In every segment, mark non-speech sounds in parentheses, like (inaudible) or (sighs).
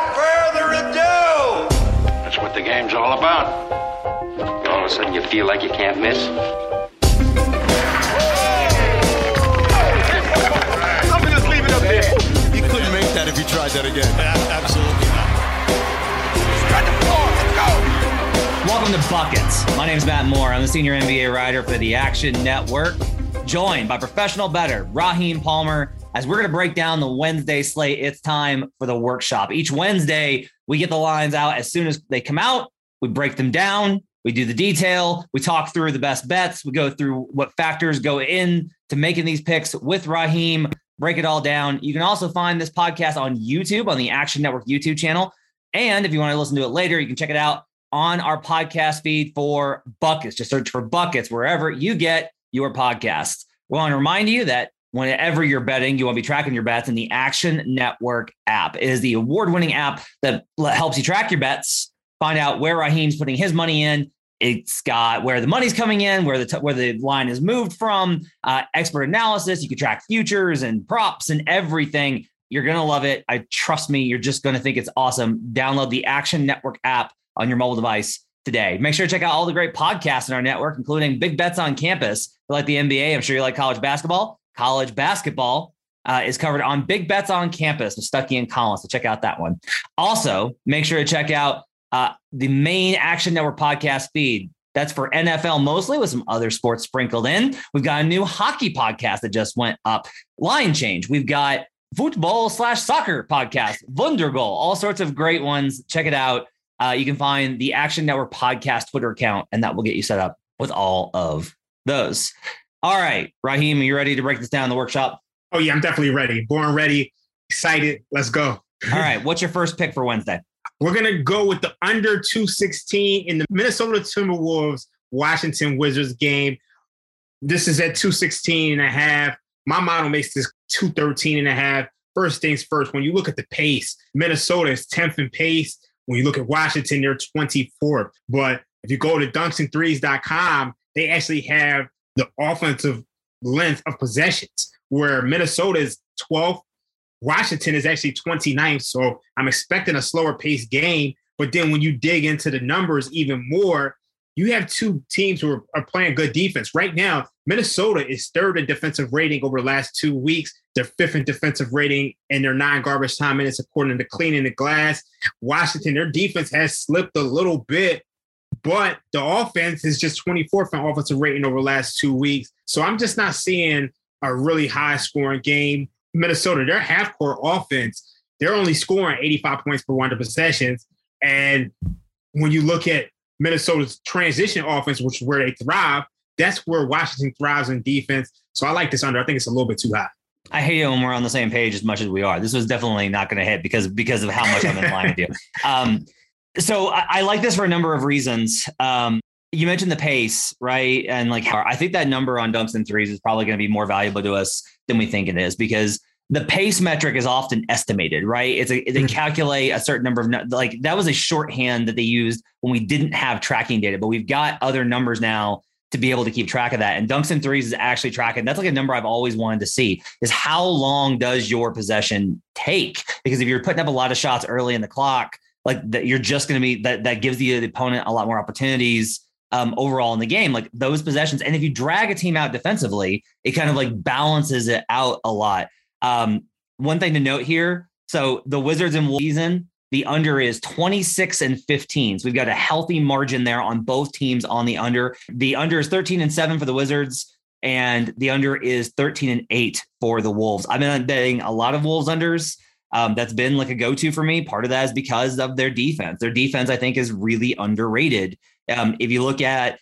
without further ado, That's what the game's all about. All of a sudden you feel like you can't miss. I'm gonna just leave it up there. You couldn't make that if you tried that again. Absolutely not. spread the floor. Let's go. Welcome to Buckets. My name is Matt Moore. I'm the senior NBA writer for the Action Network, joined by professional bettor Raheem Palmer. As we're going to break down the Wednesday slate, it's time for the workshop. Each Wednesday, we get the lines out as soon as they come out. We break them down. We do the detail. We talk through the best bets. We go through what factors go in to making these picks with Raheem. Break it all down. You can also find this podcast on YouTube on the Action Network YouTube channel. And if you want to listen to it later, you can check it out on our podcast feed for Buckets. Just search for Buckets wherever you get your podcasts. We want to remind you that whenever you're betting, you want to be tracking your bets in the Action Network app. It is the award winning app that helps you track your bets, find out where Raheem's putting his money in. It's got where the money's coming in, where the t- where the line is moved from, uh, expert analysis. You can track futures and props and everything. You're gonna love it. I trust me. You're just gonna think it's awesome. Download the Action Network app on your mobile device today. Make sure to check out all the great podcasts in our network, including Big Bets on Campus. If you like the NBA, I'm sure you like college basketball. College basketball uh, is covered on Big Bets on Campus with Stuckey and Collins. So check out that one. Also, make sure to check out uh, the main Action Network podcast feed. That's for NFL mostly, with some other sports sprinkled in. We've got a new hockey podcast that just went up. Line change. We've got football slash soccer podcast, Wundergoal, all sorts of great ones. Check it out. Uh, you can find the Action Network podcast Twitter account, and that will get you set up with all of those. All right, Raheem, are you ready to break this down in the workshop? Oh yeah, I'm definitely ready. Born ready, excited. Let's go. All right, what's your first pick for Wednesday? We're gonna go with the under 216 in the Minnesota Timberwolves Washington Wizards game. This is at 216 and a half. My model makes this 213 and a half. First things first, when you look at the pace, Minnesota is 10th in pace. When you look at Washington, they're 24th. But if you go to dunksandthrees.com, they actually have the offensive length of possessions, where Minnesota is 12th. Washington is actually 29th. So I'm expecting a slower pace game. But then when you dig into the numbers even more, you have two teams who are, are playing good defense. Right now, Minnesota is third in defensive rating over the last two weeks. They're fifth in defensive rating in their nine garbage time minutes, according to Cleaning the Glass. Washington, their defense has slipped a little bit, but the offense is just 24th in offensive rating over the last two weeks. So I'm just not seeing a really high scoring game. Minnesota, their half court offense, they're only scoring 85 points per 100 possessions. And when you look at Minnesota's transition offense, which is where they thrive, that's where Washington thrives in defense. So I like this under. I think it's a little bit too high. I hate it when we're on the same page as much as we are. This was definitely not going to hit because because of how much I'm in line with you. (laughs) Um, so I, I, like this for a number of reasons. Um, you mentioned the pace, right? And like I think that number on dunks and threes is probably going to be more valuable to us than we think it is because the pace metric is often estimated, right? It's a they calculate a certain number of like that was a shorthand that they used when we didn't have tracking data, but we've got other numbers now to be able to keep track of that. And dunks and threes is actually tracking. That's like a number I've always wanted to see is how long does your possession take? Because if you're putting up a lot of shots early in the clock, like that, you're just going to be that that gives the, the opponent a lot more opportunities um, overall in the game, like those possessions. And if you drag a team out defensively, it kind of like balances it out a lot. Um, one thing to note here. So the Wizards in season, the under is 26 and 15. So we've got a healthy margin there on both teams on the under. The under is 13 and 7 for the Wizards, and the under is 13 and 8 for the Wolves. I've been betting a lot of Wolves unders. Um, that's been like a go-to for me. Part of that is because of their defense. Their defense, I think, is really underrated. Um, if you look at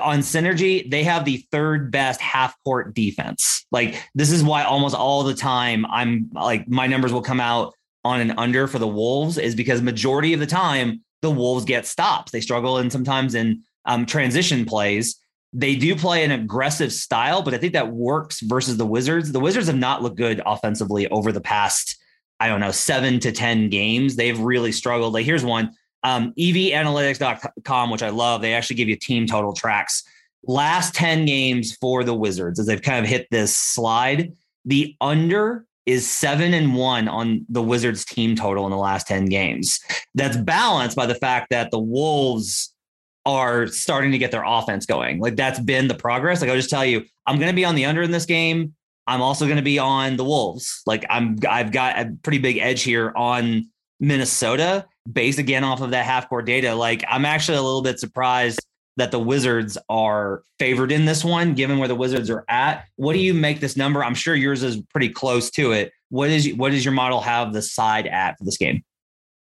on synergy, they have the third best half court defense. Like this is why almost all the time I'm like my numbers will come out on an under for the Wolves is because majority of the time the Wolves get stops. They struggle and sometimes in um, transition plays. They do play an aggressive style, but I think that works versus the Wizards. The Wizards have not looked good offensively over the past, I don't know, seven to 10 games. They've really struggled. Like here's one um, evanalytics.com, which I love. They actually give you team total tracks. Last 10 games for the Wizards, as they've kind of hit this slide, the under is seven and one on the Wizards team total in the last 10 games. That's balanced by the fact that the Wolves are starting to get their offense going. Like that's been the progress. Like I'll just tell you, I'm going to be on the under in this game. I'm also going to be on the Wolves. Like I'm, I've got a pretty big edge here on Minnesota based again off of that half court data. Like I'm actually a little bit surprised that the Wizards are favored in this one, given where the Wizards are at. What do you make this number? I'm sure yours is pretty close to it. What is what does your model have the side at for this game?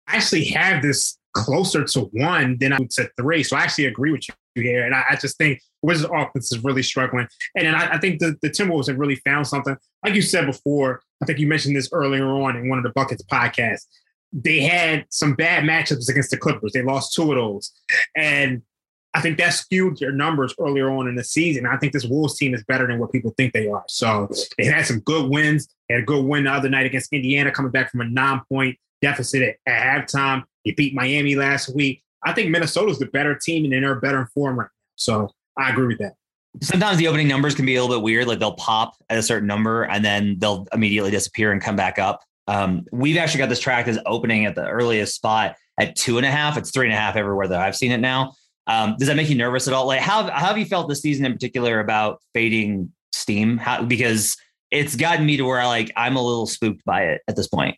I actually have this closer to one than I would say three. So I actually agree with you here. And I, I just think Wizards offense is really struggling. And then I, I, think the, the Timberwolves have really found something. Like you said before, I think you mentioned this earlier on in one of the Buckets podcasts. They had some bad matchups against the Clippers. They lost two of those. And I think that skewed their numbers earlier on in the season. I think this Wolves team is better than what people think they are. So they had some good wins. They had a good win the other night against Indiana, coming back from a nine-point deficit at, at halftime. They beat Miami last week. I think Minnesota's the better team and they're better in form right now. So I agree with that. Sometimes the opening numbers can be a little bit weird. Like they'll pop at a certain number and then they'll immediately disappear and come back up. Um, we've actually got this track as opening at the earliest spot at two and a half. It's three and a half everywhere that I've seen it now. Um, does that make you nervous at all? Like, how, how have you felt this season in particular about fading steam? How, because it's gotten me to where I like I'm a little spooked by it at this point.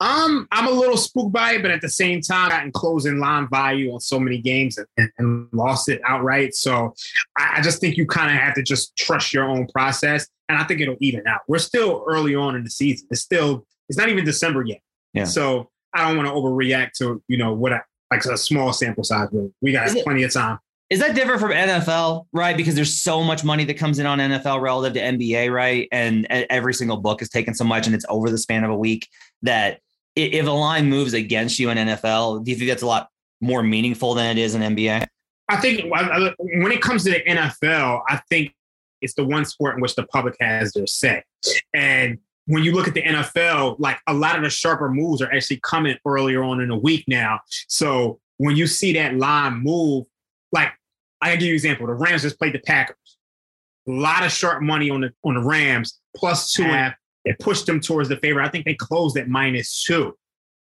Um, I'm a little spooked by it, but at the same time, I've gotten closing line value on so many games and, and lost it outright. So I, I just think you kind of have to just trust your own process, and I think it'll even out. We're still early on in the season. It's still it's not even December yet. Yeah. So I don't want to overreact to you know what I, like a small sample size. Really. We got it, plenty of time. Is that different from NFL, right? Because there's so much money that comes in on NFL relative to NBA, right? And every single book is taking so much, and it's over the span of a week that if a line moves against you in NFL, do you think that's a lot more meaningful than it is in NBA? I think when it comes to the NFL, I think it's the one sport in which the public has their say. And when you look at the NFL, like a lot of the sharper moves are actually coming earlier on in the week now. So when you see that line move, like I give you an example. The Rams just played the Packers. A lot of sharp money on the on the Rams, plus two and a half. It pushed them towards the favor. I think they closed at minus two.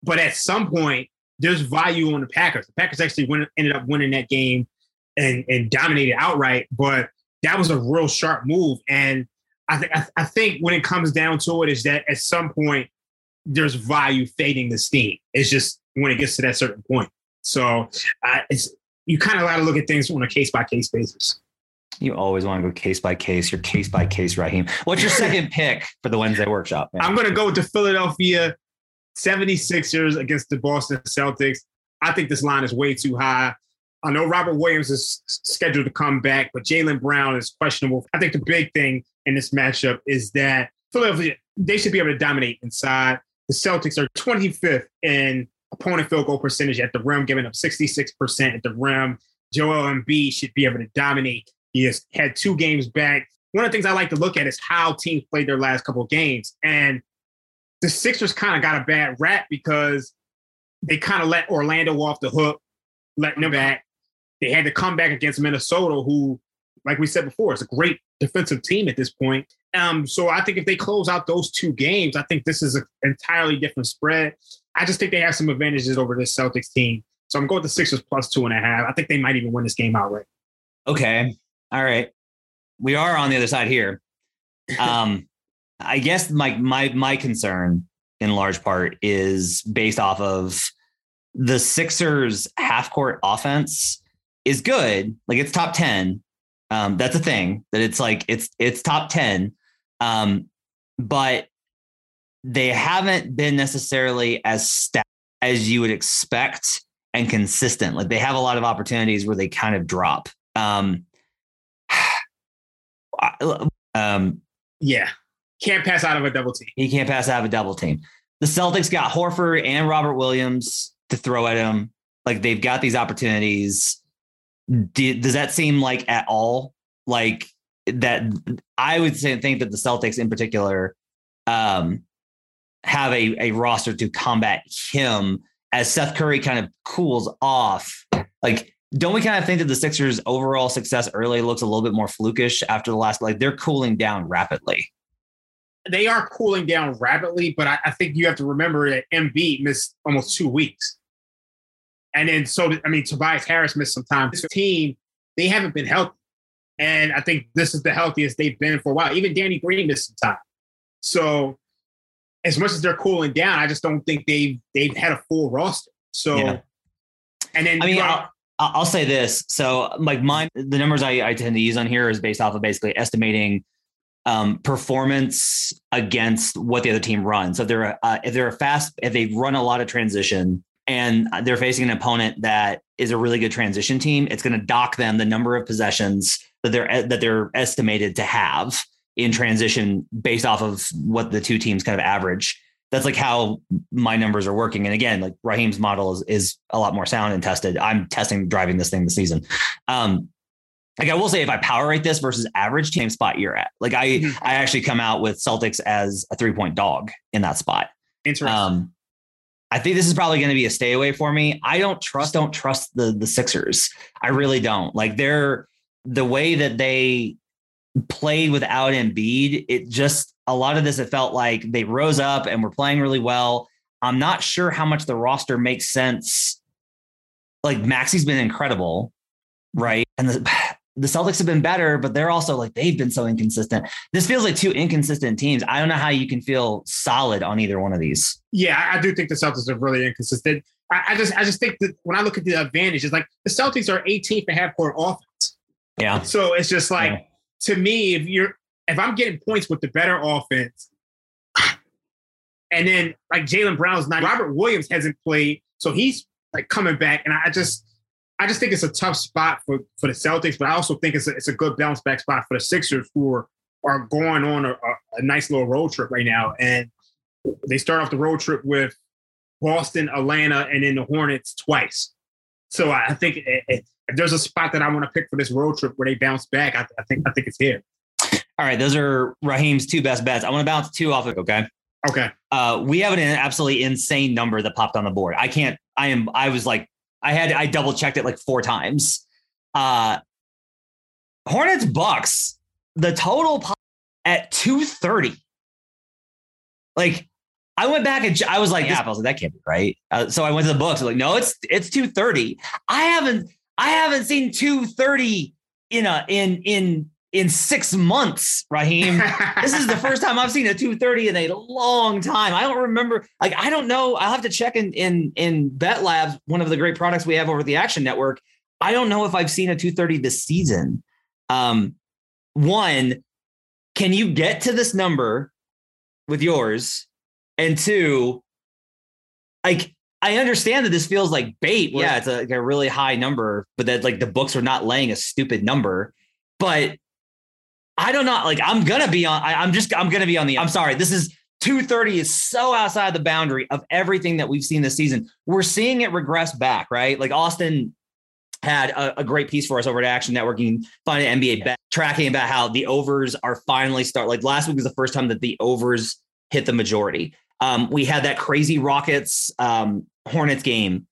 But at some point, there's value on the Packers. The Packers actually went, ended up winning that game and, and dominated outright. But that was a real sharp move. And I, th- I, th- I think when it comes down to it, is that at some point there's value fading the steam. It's just when it gets to that certain point. So uh, it's you kind of got to look at things on a case by case basis. You always want to go case by case. Your case by case, Raheem. What's your second (laughs) pick for the Wednesday workshop? Man? I'm going to go with the Philadelphia 76ers against the Boston Celtics. I think this line is way too high. I know Robert Williams is scheduled to come back, but Jaylen Brown is questionable. I think the big thing in this matchup is that Philadelphia, they should be able to dominate inside. The Celtics are 25th in opponent field goal percentage at the rim, giving up 66% at the rim. Joel Embiid should be able to dominate. He has had two games back. One of the things I like to look at is how teams played their last couple of games. And the Sixers kind of got a bad rap because they kind of let Orlando off the hook, letting them back. They had to come back against Minnesota, who, like we said before, is a great defensive team at this point. Um, so I think if they close out those two games, I think this is an entirely different spread. I just think they have some advantages over this Celtics team. So I'm going with the Sixers plus two and a half. I think they might even win this game outright. Okay. All right. We are on the other side here. (laughs) Um, I guess my my my concern in large part is based off of the Sixers half court offense is good. Like it's top 10. Um, that's a thing that it's like it's it's top 10. Um, but they haven't been necessarily as stat as you would expect and consistent. Like they have a lot of opportunities where they kind of drop. Um, um, yeah, can't pass out of a double team. He can't pass out of a double team. The Celtics got Horford and Robert Williams to throw at him. Like they've got these opportunities. does that seem like at all like that? I would say think that the Celtics in particular um, have a, a roster to combat him as Seth Curry kind of cools off. Like, don't we kind of think that the Sixers' overall success early looks a little bit more flukish after the last? Like they're cooling down rapidly. they are cooling down rapidly, but I, I think you have to remember that Embiid missed almost two weeks. And then so I mean Tobias Harris missed some time. This team, they haven't been healthy. And I think this is the healthiest they've been for a while. Even Danny Green missed some time. So as much as they're cooling down, I just don't think they've they've had a full roster. So Yeah. and then I mean, I'll, say this. So, like, mine, the numbers I, I tend to use on here is based off of basically estimating um, performance against what the other team runs. So, if they're uh, if they're a fast, if they run a lot of transition and they're facing an opponent that is a really good transition team, it's going to dock them the number of possessions that they're that they're estimated to have in transition based off of what the two teams kind of average that's like how my numbers are working. And again, like Raheem's model is, is a lot more sound and tested. I'm testing driving this thing this season. Um, like I will say, if I power rate this versus average team spot you're at, like I, Mhm. I actually come out with Celtics as a three point dog in that spot. interesting. Um, I think this is probably going to be a stay away for me. I don't trust, don't trust the the Sixers. I really don't. Like they're the way that they played without Embiid. It just a lot of this. It felt like they rose up and were playing really well. I'm not sure how much the roster makes sense. Like Maxey's been incredible, right? And the (sighs) the Celtics have been better, but they're also like they've been so inconsistent. This feels like two inconsistent teams. I don't know how you can feel solid on either one of these. Yeah, I do think the Celtics are really inconsistent. I, I just I just think that when I look at the advantages, like the Celtics are 18th in half court offense. Yeah. So it's just like Yeah. to me, if you're if I'm getting points with the better offense, (sighs) and then like Jaylen Brown's not Robert Williams hasn't played, so he's like coming back, and I just I just think it's a tough spot for for the Celtics, but I also think it's a, it's a good bounce back spot for the Sixers who are are going on a, a, nice little road trip right now, and they start off the road trip with Boston, Atlanta, and then the Hornets twice. So I think if there's a spot that I want to pick for this road trip where they bounce back, I think I think it's here. All right. Those are Raheem's two best bets. I want to bounce two off of okay. Okay. Uh, we have an absolutely insane number that popped on the board. I can't, I am, I was like, I had, I double checked it like four times. Uh, Hornets Bucks, the total pop at 230. Like, I went back and I was like, yeah, I was like, that can't be right. Uh, so I went to the books. I was like, no, it's it's 230. I haven't I haven't seen 230 in a in in in six months, Raheem this is the (laughs) first time I've seen a 230 in a long time. I don't remember, like, I don't know. I'll have to check in in in Bet Labs, one of the great products we have over at the Action Network. I don't know if I've seen a 230 this season. Um, one, can you get to this number with yours? And two, like I understand that this feels like bait. Yeah, it's a, like a really high number, but that like the books are not laying a stupid number. But I don't know. Like I'm gonna be on. I, I'm just. I'm gonna be on the. I'm sorry. This is 230 is so outside the boundary of everything that we've seen this season. We're seeing it regress back, right? Like Austin had a, a great piece for us over at Action Network. You can find an NBA bet tracking about how the overs are finally start. Like last week was the first time that the overs hit the majority. Um, we had that crazy Rockets um, Hornets game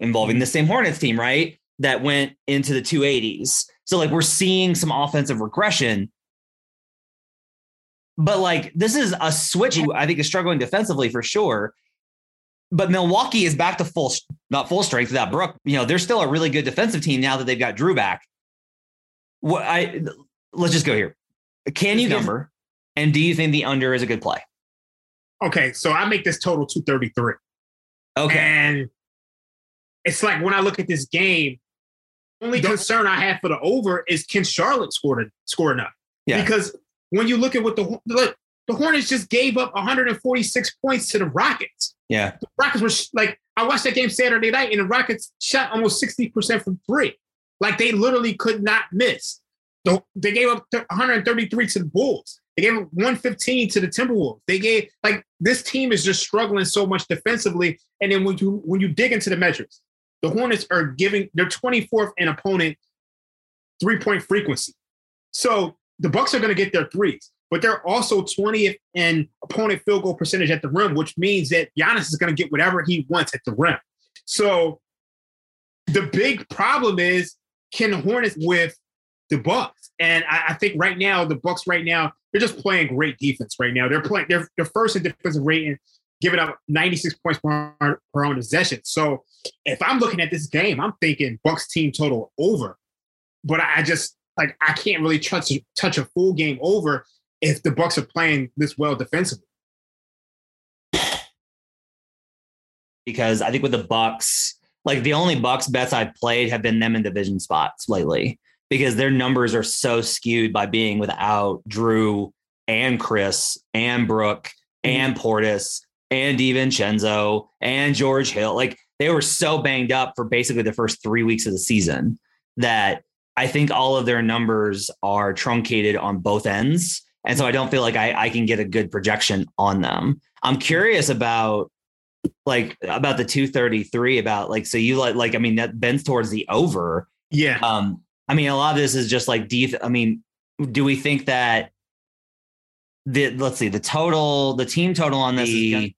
involving the same Hornets team, right? That went into the 280s. So like we're seeing some offensive regression. But like this is a switch who I think is struggling defensively for sure. But Milwaukee is back to full, not full strength without Brook. You know, they're still a really good defensive team now that they've got Jrue back. What I let's just go here. Can you number? And do you think the under is a good play? Okay, so I make this total 233. Okay. And it's like when I look at this game, only concern I have for the over is can Charlotte score to, score enough? Yeah. Because when you look at what the look, the Hornets just gave up 146 points to the Rockets. Yeah. The Rockets were like, I watched that game Saturday night, and the Rockets shot almost 60% from three. Like they literally could not miss. The- They gave up 133 to the Bulls. They gave up 115 to the Timberwolves. They gave like this team is just struggling so much defensively. And then when you when you dig into the metrics, the Hornets are giving they're 24th in opponent three point frequency. So the Bucks are going to get their threes, but they're also 20th in opponent field goal percentage at the rim, which means that Giannis is going to get whatever he wants at the rim. So the big problem is can the Hornets with the Bucks? And I, I think right now the Bucks right now they're just playing great defense right now. They're playing they're, they're first in defensive rating, giving up 96 points per, per own possession. So if I'm looking at this game, I'm thinking Bucks team total over. But I, I just like I can't really touch touch a full game over if the Bucks are playing this well defensively. because I think with the Bucks, like the only Bucks bets I've played have been them in division spots lately because their numbers are so skewed by being without Jrue and Khris and Brook mm-hmm. and Portis and DiVincenzo and George Hill. Like they were so banged up for basically the first three weeks of the season that I think all of their numbers are truncated on both ends. And so I don't feel like I, I can get a good projection on them. I'm curious about like about the 233 about like so you like like I mean that bends towards the over. Yeah. Um I mean a lot of this is just like do you, I mean do we think that the let's see the total the team total on this is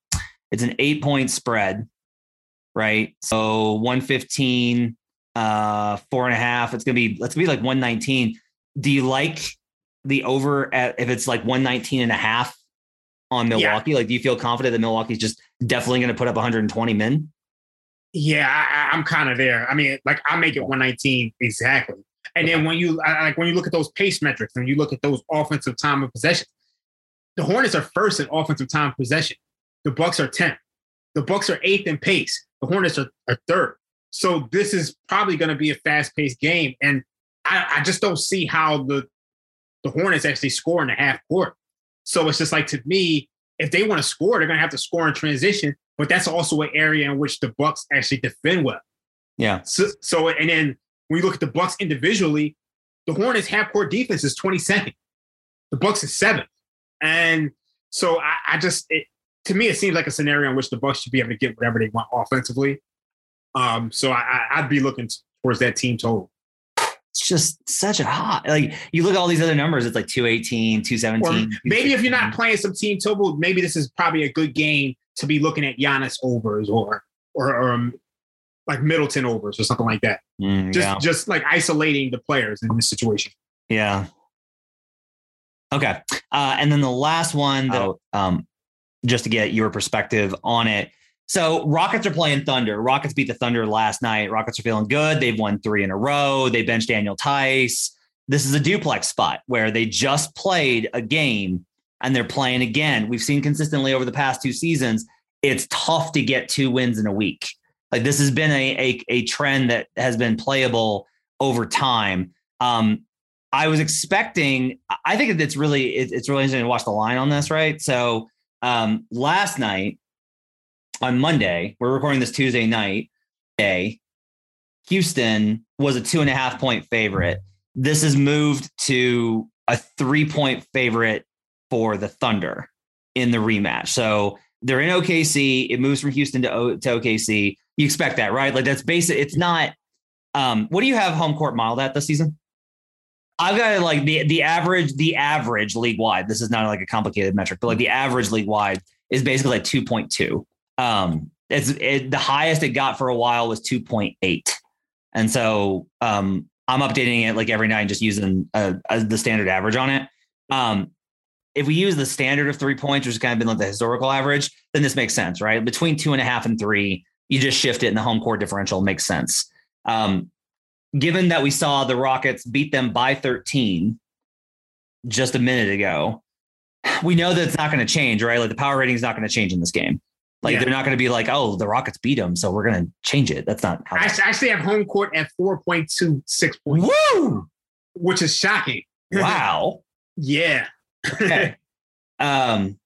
it's an 8 point spread right so 115 uh four and a half it's gonna be let's be like 119 do you like the over at if it's like 119 and a half on Milwaukee? Yeah. Like, do you feel confident that Milwaukee's just definitely going to put up 120 men? Yeah, I, am kind of there. I mean, like I make it 119 exactly. And then when you like when you look at those pace metrics and you look at those offensive time of possession, the Hornets are first in offensive time possession. The Bucks are 10th. The Bucks are eighth in pace. The Hornets are, are third. So this is probably going to be a fast-paced game, and I, I just don't see how the the Hornets actually score in the half court. So it's just like to me, if they want to score, they're going to have to score in transition. But that's also an area in which the Bucks actually defend well. Yeah. So, so and then when you look at the Bucks individually, the Hornets half court defense is 22nd. The Bucks is seventh. And so I, I just it, to me it seems like a scenario in which the Bucks should be able to get whatever they want offensively. Um, so I, I'd be looking towards that team total it's just such a hot. Like you look at all these other numbers, it's like 218, 217. maybe if you're not playing some team total, maybe this is probably a good game to be looking at Giannis overs or or, or um, like Middleton overs or something like that. Mm, just yeah. just like isolating the players in this situation. Yeah. Okay. Uh, and then the last one that oh. um, just to get your perspective on it so Rockets are playing Thunder. Rockets beat the Thunder last night. Rockets are feeling good. They've won three in a row. They benched Daniel Theis. This is a duplex spot where they just played a game and they're playing again. We've seen consistently over the past two seasons, it's tough to get two wins in a week. Like this has been a a, a trend that has been playable over time. Um, I was expecting. I think that it's really it's really interesting to watch the line on this, right? So um, last night on Monday, we're recording this Tuesday night. Day, Houston was a two and a half point favorite. This has moved to a three point favorite for the Thunder in the rematch. So they're in OKC. It moves from Houston to, o- to OKC. You expect that, right? Like that's basic. It's not. Um, what do you have home court mild at this season? I've got like the the average the average league wide. This is not like a complicated metric, but like the average league wide is basically like two point two. Um, it's it, the highest it got for a while was 2.8. And so um, I'm updating it like every night and just using a, a, the standard average on it. Um, if we use the standard of three points, which has kind of been like the historical average, then this makes sense, right? Between two and a half and three, you just shift it and the home court differential makes sense. Um, given that we saw the Rockets beat them by 13 just a minute ago, we know that it's not going to change, right? Like the power rating is not going to change in this game. Like yeah. they're not going to be like, oh, the Rockets beat them, so we're going to change it. That's not. How I actually have home court at four point two six points. Woo! Which is shocking. Wow. (laughs) yeah. okay. Um.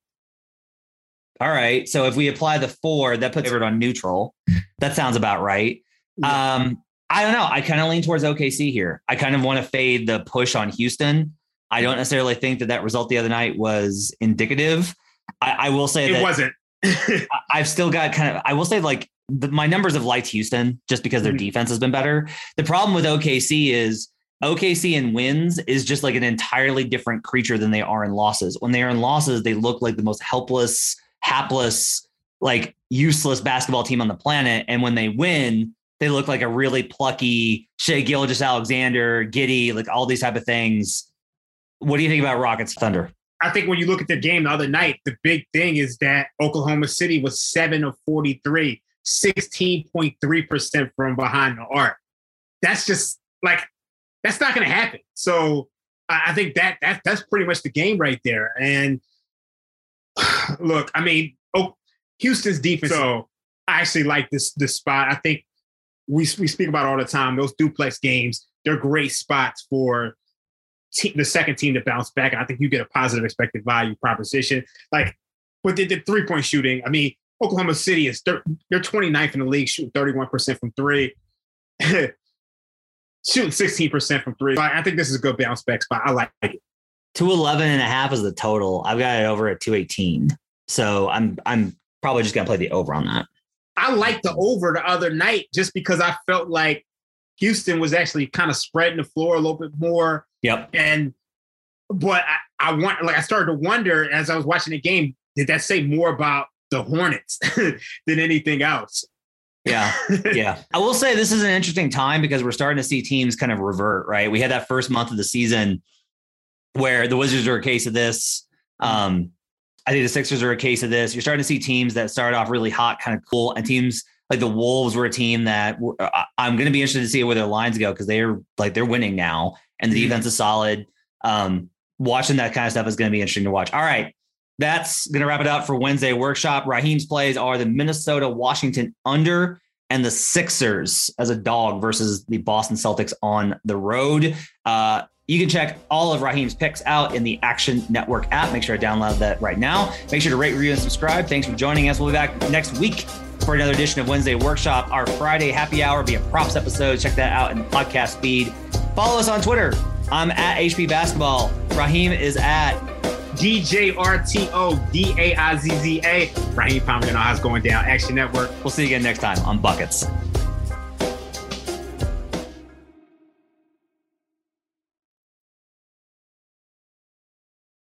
All right. So if we apply the four, that puts it on neutral. That sounds about right. Yeah. Um. I don't know. I kind of lean towards OKC here. I kind of want to fade the push on Houston. I don't necessarily think that that result the other night was indicative. I, I will say it that wasn't. I've still got kind of, I will say like the, my numbers have liked Houston just because their mm-hmm. defense has been better. The problem with OKC is OKC in wins is just like an entirely different creature than they are in losses. When they are in losses, they look like the most helpless, hapless, like useless basketball team on the planet. And when they win, they look like a really plucky Shai Gilgeous-Alexander, Giddey, like all these type of things What do you think about Rockets Thunder? I think when you look at the game the other night, the big thing is that Oklahoma City was seven of 43, 16.3% from behind the arc. That's just like, that's not going to happen. So I think that, that that's pretty much the game right there. And (sighs) look, I mean, oh, Houston's defense. So I actually like this this spot. I think we we speak about all the time. Those duplex games, they're great spots for te- the second team to bounce back. And I think you get a positive expected value proposition. Like, but the, the three point shooting. I mean, Oklahoma City is thir- they're 29th in the league, shooting 31% from three. (laughs) shooting 16% from three. I think this is a good bounce back spot. I like it. 211 and a half is the total. I've got it over at 218. So I'm I'm probably just gonna play the over on that. I liked the over the other night just because I felt like Houston was actually kind of spreading the floor a little bit more. Yep. And but I, I want like I started to wonder as I was watching the game, did that say more about the Hornets (laughs) than anything else? Yeah. (laughs) yeah. I will say this is an interesting time because we're starting to see teams kind of revert, right? We had that first month of the season where the Wizards are a case of this. Um, I think the Sixers are a case of this. You're starting to see teams that started off really hot, kind of cool, and teams like the Wolves were a team that I'm going to be interested to see where their lines go because they're like they're winning now, and the mm-hmm. defense is solid. Um, watching that kind of stuff is going to be interesting to watch. All right, that's going to wrap it up for Wednesday workshop. Raheem's plays are the Minnesota Washington under and the Sixers as a dog versus the Boston Celtics on the road. Uh, you can check all of Raheem's picks out in the Action Network app. Make sure to download that right now. Make sure to rate, review, and subscribe. Thanks for joining us. We'll be back next week for another edition of Wednesday Workshop. Our Friday happy hour be a props episode. Check that out in the podcast feed. Follow us on Twitter. I'm at HP Basketball. Raheem is at DJRTO D A I Z Z A. Raheem Palmer, you know how it's going down. Action Network. We'll see you again next time on Buckets.